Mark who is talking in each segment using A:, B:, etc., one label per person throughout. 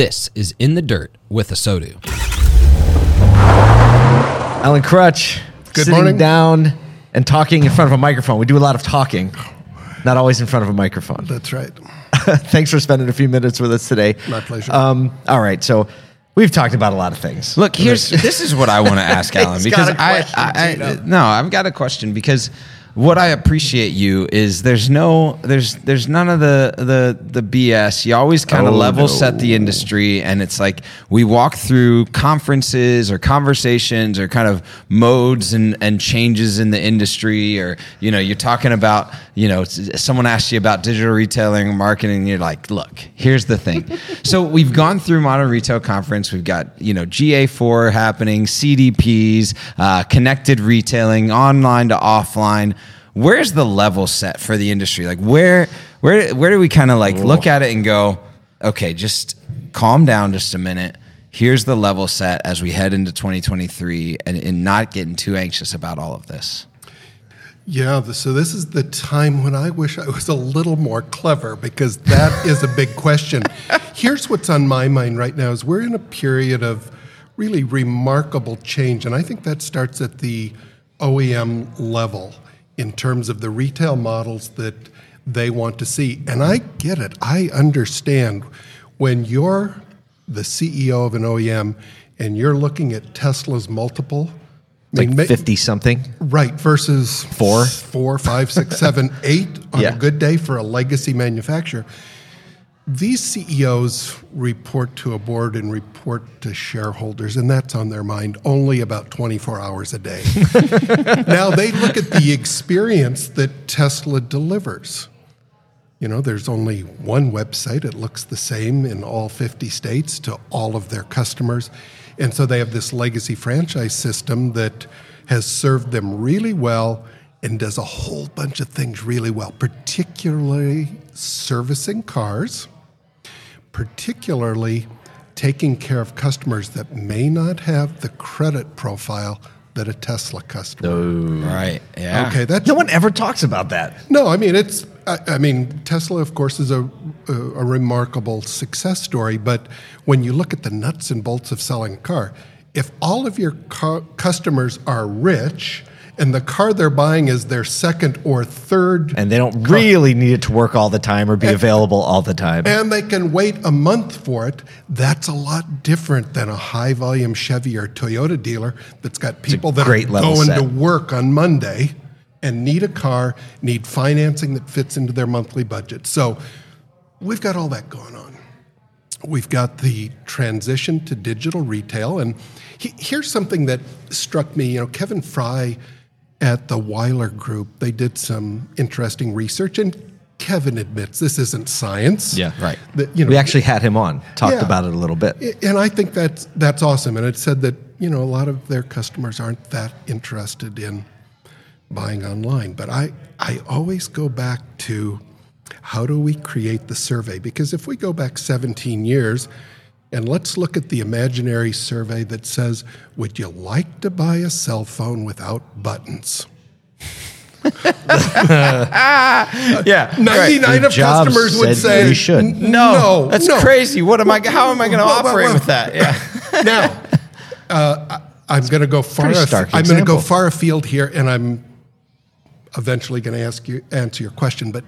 A: This is In the Dirt with ASOTU.
B: Alan Krutsch,
C: Good
B: sitting
C: morning.
B: down and talking in front of a microphone. We do a lot of talking, not always in front of a microphone.
C: That's right.
B: Thanks for spending a few minutes with us today.
C: My pleasure.
B: Um, all right, so we've talked about a lot of things.
A: Look, here's this is what I want to ask Alan
B: He's
A: because
B: got a
A: I,
B: question,
A: I, I
B: Tito.
A: no, I've got a question because what I appreciate you is there's no there's there's none of the the the BS. You always kind of
B: Oh,
A: level
B: no.
A: set the industry, and it's like we walk through conferences or conversations or kind of modes and and changes in the industry, or you know you're talking about you know someone asks you about digital retailing and marketing, and you're like, look, here's the thing. so we've gone through modern retail conference. We've got you know GA4 happening, CDPs, uh, connected retailing, online to offline. Where's the level set for the industry? Like where where where do we kind of like look at it and go, okay, just calm down just a minute. Here's the level set as we head into 2023 and, and not getting too anxious about all of this.
C: Yeah, so this is the time when I wish I was a little more clever because that is a big question. Here's what's on my mind right now is we're in a period of really remarkable change and I think that starts at the OEM level in terms of the retail models that they want to see. And I get it. I understand when you're the CEO of an OEM and you're looking at Tesla's multiple I
B: Like
C: mean, ma-
B: 50 something.
C: Right, versus
B: Four?
C: four, five, six, seven, eight on
B: Yeah.
C: a good day for a legacy manufacturer. These CEOs report to a board and report to shareholders, and that's on their mind only about 24 hours a day. now they look at the experience that Tesla delivers. You know, there's only one website. It looks the same in all 50 states to all of their customers. And so they have this legacy franchise system that has served them really well and does a whole bunch of things really well, particularly servicing cars, particularly taking care of customers that may not have the credit profile that a Tesla customer.
A: Right. Yeah.
C: Okay, that's
B: No one ever talks about that.
C: no, I mean it's. I, I mean Tesla, of course, is a, a a remarkable success story. But when you look at the nuts and bolts of selling a car, if all of your car, customers are rich and the car they're buying is their second or third,
B: And they don't really need it to work all the time or be available all the time.
C: and they can wait a month for it, that's a lot different than a high volume Chevy or Toyota dealer that's got people that are going
B: set.
C: to work on Monday and need a car, need financing that fits into their monthly budget. So we've got all that going on. We've got the transition to digital retail. And he, here's something that struck me. You know, Kevin Fry at the Weiler Group, they did some interesting research. And Kevin admits this isn't science.
A: Yeah, right.
C: That, you know,
B: we actually had him on, talked
C: Yeah.
B: about it a little bit.
C: and I think that's that's awesome. And it said that you know a lot of their customers aren't that interested in buying online. But I I always go back to how do we create the survey? Because if we go back 17 years, and let's look at the imaginary survey that says, "Would you like to buy a cell phone without buttons?"
A: Yeah.
C: 99 of
B: Jobs
C: customers would say
B: we should.
A: No,
C: no,
A: that's
C: no."
A: crazy. What am I? How am I going to
C: Well, well,
A: operate
C: well.
A: with that? Yeah.
C: now, uh, I- I'm going to go far. af- I'm going to go far afield here, and I'm eventually going to ask you answer your question. But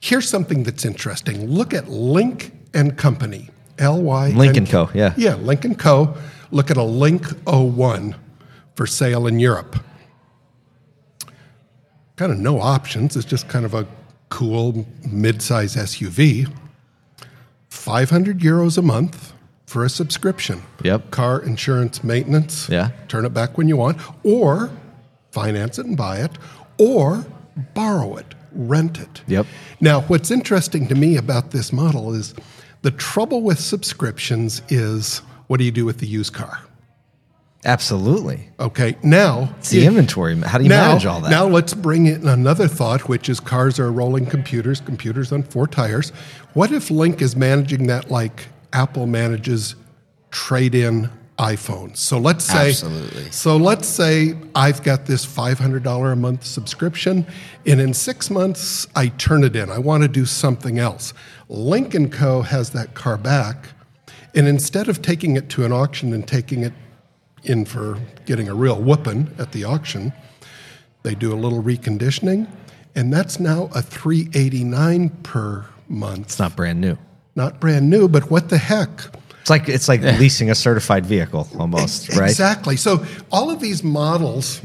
C: here's something that's interesting. Look at Lynk and Company, L Y
B: Lincoln Co., yeah.
C: yeah, Lincoln Co. Look at a Lynk 01 for sale in Europe. Kind of no options. It's just kind of a cool mid-size SUV. 500 euros a month for a subscription.
B: Yep.
C: Car insurance maintenance.
B: Yeah.
C: Turn it back when you want, or finance it and buy it, or borrow it, rent it.
B: Yep.
C: Now, what's interesting to me about this model is the trouble with subscriptions is what do you do with the used car?
B: Absolutely.
C: Okay, now
B: It's the inventory. How do you
C: now,
B: manage all that?
C: Now let's bring in another thought, which is cars are rolling computers, computers on four tires. What if Lynk is managing that like Apple manages trade-in iPhones? So let's say
A: Absolutely.
C: So let's say I've got this $500 a month subscription, and in six months I turn it in. I want to do something else. And Co. has that car back, And instead of taking it to an auction and taking it in for getting a real whooping at the auction, they do a little reconditioning, and that's now a 389 per month.
B: It's not brand new.
C: Not brand new, but what the heck?
B: It's like it's like leasing a certified vehicle almost, right?
C: Exactly. So all of these models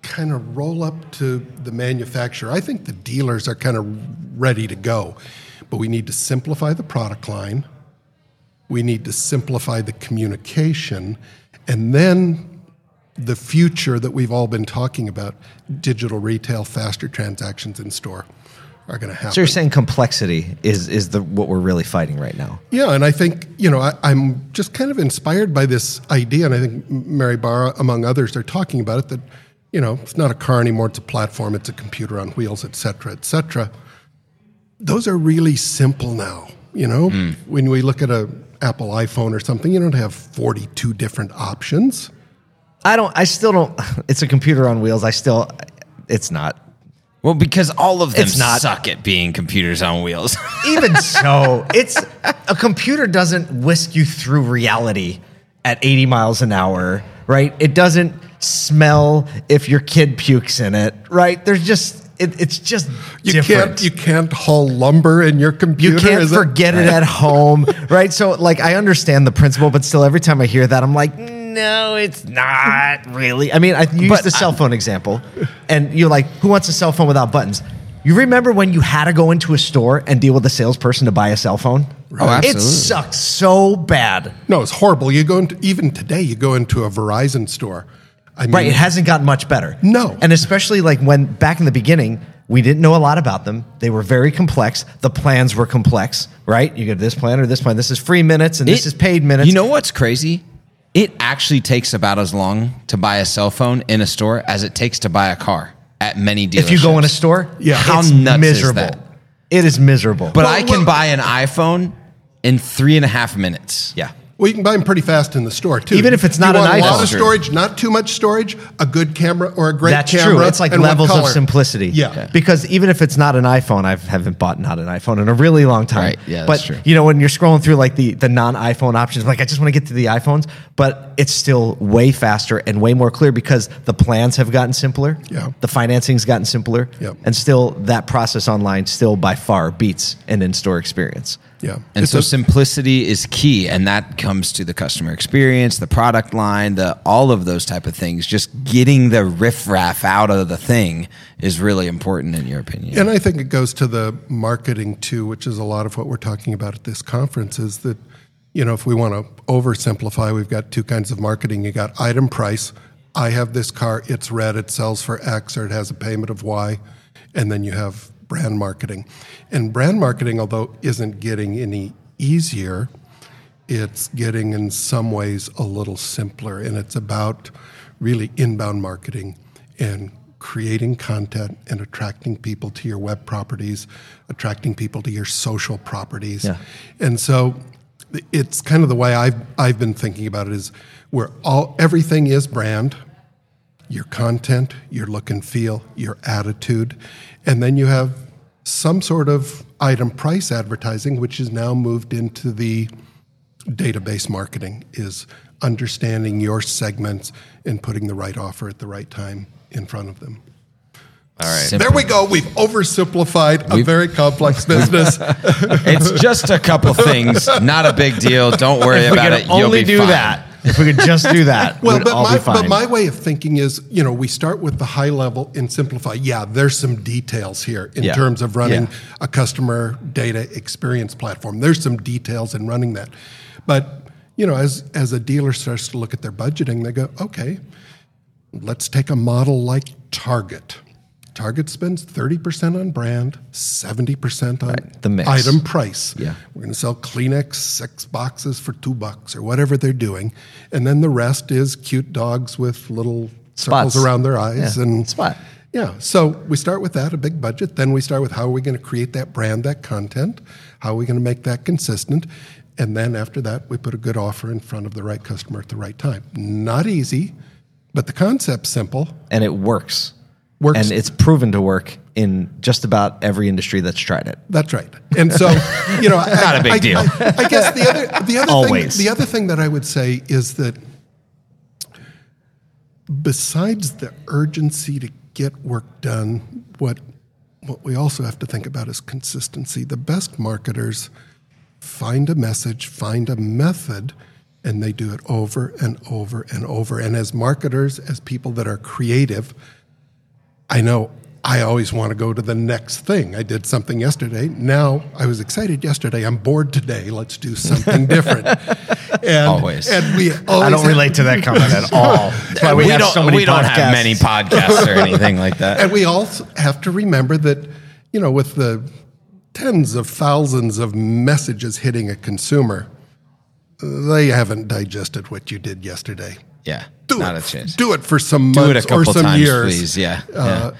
C: kind of roll up to the manufacturer. I think the dealers are kind of ready to go, but we need to simplify the product line. We need to simplify the communication, and then the future that we've all been talking about digital retail, faster transactions in store are going to happen.
B: So you're saying complexity is is the what we're really fighting right now.
C: Yeah, and I think you know I, I'm just kind of inspired by this idea, and I think Mary Barra, among others, are talking about it. That you know it's not a car anymore; it's a platform, it's a computer on wheels, et cetera, et cetera. Those are really simple now. You know, hmm. when we look at a Apple iPhone or something, you don't have 42 different options.
B: I don't. I still don't. It's a computer on wheels. I still. It's not.
A: Well, because all of them
B: It's not-
A: suck at being computers on wheels.
B: Even so, it's a computer doesn't whisk you through reality at 80 miles an hour, right? It doesn't smell if your kid pukes in it, right? There's just it, it's just
C: You
B: different.
C: can't you can't haul lumber in your computer.
B: You can't
C: is it?
B: forget it at home, right? So, like, I understand the principle, but still, every time I hear that, I'm like, mm, no, it's not really. I mean, I you use
A: But
B: the cell phone example, and you're like, who wants a cell phone without buttons? You remember when you had to go into a store and deal with a salesperson to buy a cell phone?
A: Oh, absolutely.
B: It sucks so bad.
C: No, it's horrible. You go into even today. You go into a Verizon store. I mean,
B: Right, it hasn't gotten much better.
C: No.
B: And especially like when back in the beginning, we didn't know a lot about them. They were very complex. The plans were complex, right? You get this plan or this plan. This is free minutes and this
A: It-
B: is paid minutes.
A: You know what's crazy? It actually takes about as long to buy a cell phone in a store as it takes to buy a car at many dealerships.
B: if you go in a store,
C: Yeah.
A: How
B: it's
A: nuts is
B: miserable.
A: that?
B: It is miserable.
A: But
C: Well,
A: I can
C: well-
A: buy an iPhone in three and a half minutes.
B: yeah.
C: Well, you can buy them pretty fast in the store too.
B: Even if it's not
C: you
B: an
C: want a lot of storage, not too much storage, a good camera or a great
B: That's
C: camera.
B: true. It's like levels of simplicity.
C: Yeah.
B: Because even if it's not an iPhone, I haven't bought not an iPhone in a really long time.
A: Right. Yeah,
B: but
A: that's true.
B: you know, when you're scrolling through like the the non-iPhone options, like I just want to get to the iPhones, but it's still way faster and way more clear because the plans have gotten simpler.
C: Yeah.
B: The financing's gotten simpler.
C: Yep.
B: And still that process online still by far beats an in-store experience.
C: Yeah.
A: And
C: It's
A: so
C: a-
A: simplicity is key, and that comes to the customer experience, the product line, the all of those type of things. Just getting the riffraff out of the thing is really important, in your opinion.
C: And I think it goes to the marketing too, which is a lot of what we're talking about at this conference. Is that you know if we want to oversimplify, we've got two kinds of marketing. You got item price. I have this car. It's red. It sells for X, or it has a payment of Y, and then you have brand marketing. And brand marketing, although isn't getting any easier, it's getting in some ways a little simpler and it's about really inbound marketing and creating content and attracting people to your web properties attracting people to your social properties
B: Yeah.
C: and so it's kind of the way I've, I've been thinking about it is where all everything is brand your content, your look and feel, your attitude, and then you have some sort of item price advertising, which is now moved into the database marketing, is understanding your segments and putting the right offer at the right time in front of them.
A: all right.
C: There we go. We've oversimplified a
A: We've-
C: very complex business.
A: it's just a couple things, not a big deal. Don't worry
B: If we
A: about
B: could
A: it. You'll
B: only
A: be
B: do
A: fine.
B: that. If we could just do that,
C: Well, but my, but my way of thinking is, you know, we start with the high level and simplify. Yeah, there's some details here in
B: Yeah.
C: terms of running
B: Yeah.
C: a customer data experience platform. There's some details in running that. But, you know, as, as a dealer starts to look at their budgeting, they go, okay, let's take a model like Target. Target spends 30% on brand, 70% on
B: the mix.
C: item price.
B: Yeah.
C: We're going to sell Kleenex six boxes for two bucks or whatever they're doing. And then the rest is cute dogs with little circles
B: Spots.
C: around their eyes
B: Yeah,
C: and
B: spot.
C: Yeah. So we start with that, a big budget. Then we start with how are we going to create that brand, that content? How are we going to make that consistent? And then after that, we put a good offer in front of the right customer at the right time. Not easy, but the concept's simple.
B: and it works.
C: Works.
B: and it's proven to work in just about every industry that's tried it.
C: That's right. And so, you know,
A: Not a big
C: I,
A: deal.
C: I, I guess the other the other
B: Always.
C: thing the other thing that I would say is that besides the urgency to get work done, what what we also have to think about is consistency. The best marketers find a message, find a method, and they do it over and over and over. And as marketers, as people that are creative, I know I always want to go to the next thing. I did something yesterday. Now I was excited yesterday. I'm bored today. Let's do something different. And,
A: Always.
C: And we always
B: I don't
C: have-
B: relate to that comment at all. That's why we, have
A: don't,
B: so many
A: we don't have
B: podcasts.
A: many podcasts or anything like that.
C: And we also have to remember that, you know, with the tens of thousands of messages hitting a consumer, they haven't digested what you did yesterday.
A: Yeah,
C: Do
A: not
C: it.
A: a chance.
C: Do it for some
A: Do it
C: months
A: a couple
C: or some
A: times,
C: years.
A: please. Yeah,
C: Uh,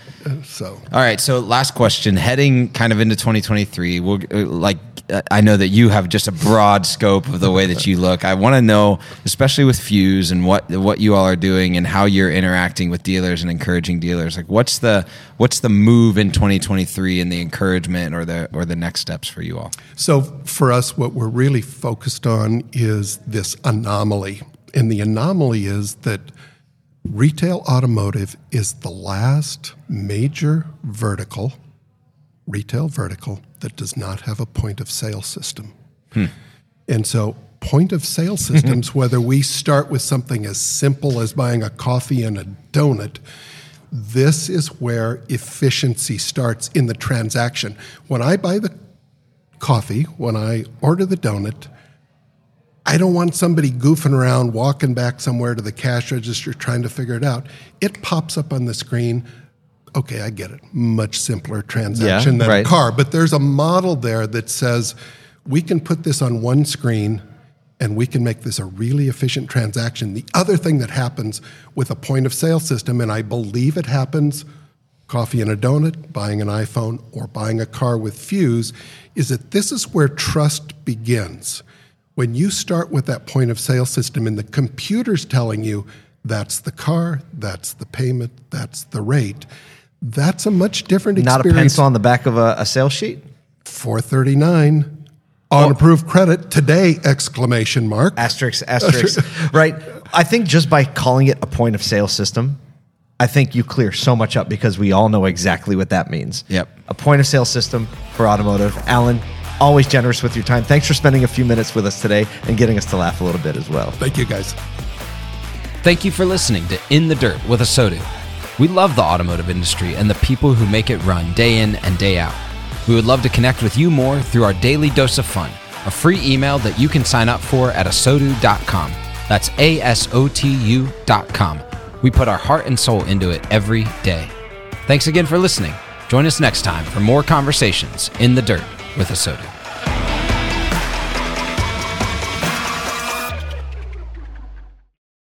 C: So
A: All right. So last question, heading kind of into 2023, we'll, uh, like, uh, I know that you have just a broad scope of the way that you look. I want to know, especially with Fuse and what, what you all are doing and how you're interacting with dealers and encouraging dealers. Like what's the, what's the move in 2023 and the encouragement or the, or the next steps for you all?
C: So for us, what we're really focused on is this anomaly. And the anomaly is that retail automotive is the last major vertical, retail vertical, that does not have a point of sale system. Hmm. And so, point of sale systems, whether we start with something as simple as buying a coffee and a donut, this is where efficiency starts in the transaction. When I buy the coffee, when I order the donut, I don't want somebody goofing around, walking back somewhere to the cash register trying to figure it out. It pops up on the screen. Okay, I get it. Much simpler transaction
B: Yeah,
C: than
B: right.
C: a car. But there's a model there that says we can put this on one screen and we can make this a really efficient transaction. The other thing that happens with a point of sale system, and I believe it happens coffee and a donut, buying an iPhone, or buying a car with Fuse, is that this is where trust begins. When you start with that point of sale system and the computer's telling you that's the car, that's the payment, that's the rate, that's a much different experience.
B: Not a
C: experience.
B: pencil on the back of a, a sales sheet.
C: 439 on approved credit today exclamation mark.
B: Asterisk, asterisk. right. I think just by calling it a point of sale system, I think you clear so much up because we all know exactly what that means.
A: Yep.
B: A point of sale system for automotive. Alan, always generous with your time. Thanks for spending a few minutes with us today and getting us to laugh a little bit as well.
C: Thank you guys.
D: Thank you for listening to In the Dirt with ASOTU. We love the automotive industry and the people who make it run day in and day out. We would love to connect with you more through our daily dose of fun, a free email that you can sign up for at asotu.com. That's A S O T U.com. We put our heart and soul into it every day. Thanks again for listening. Join us next time for more conversations in the dirt with ASOTU.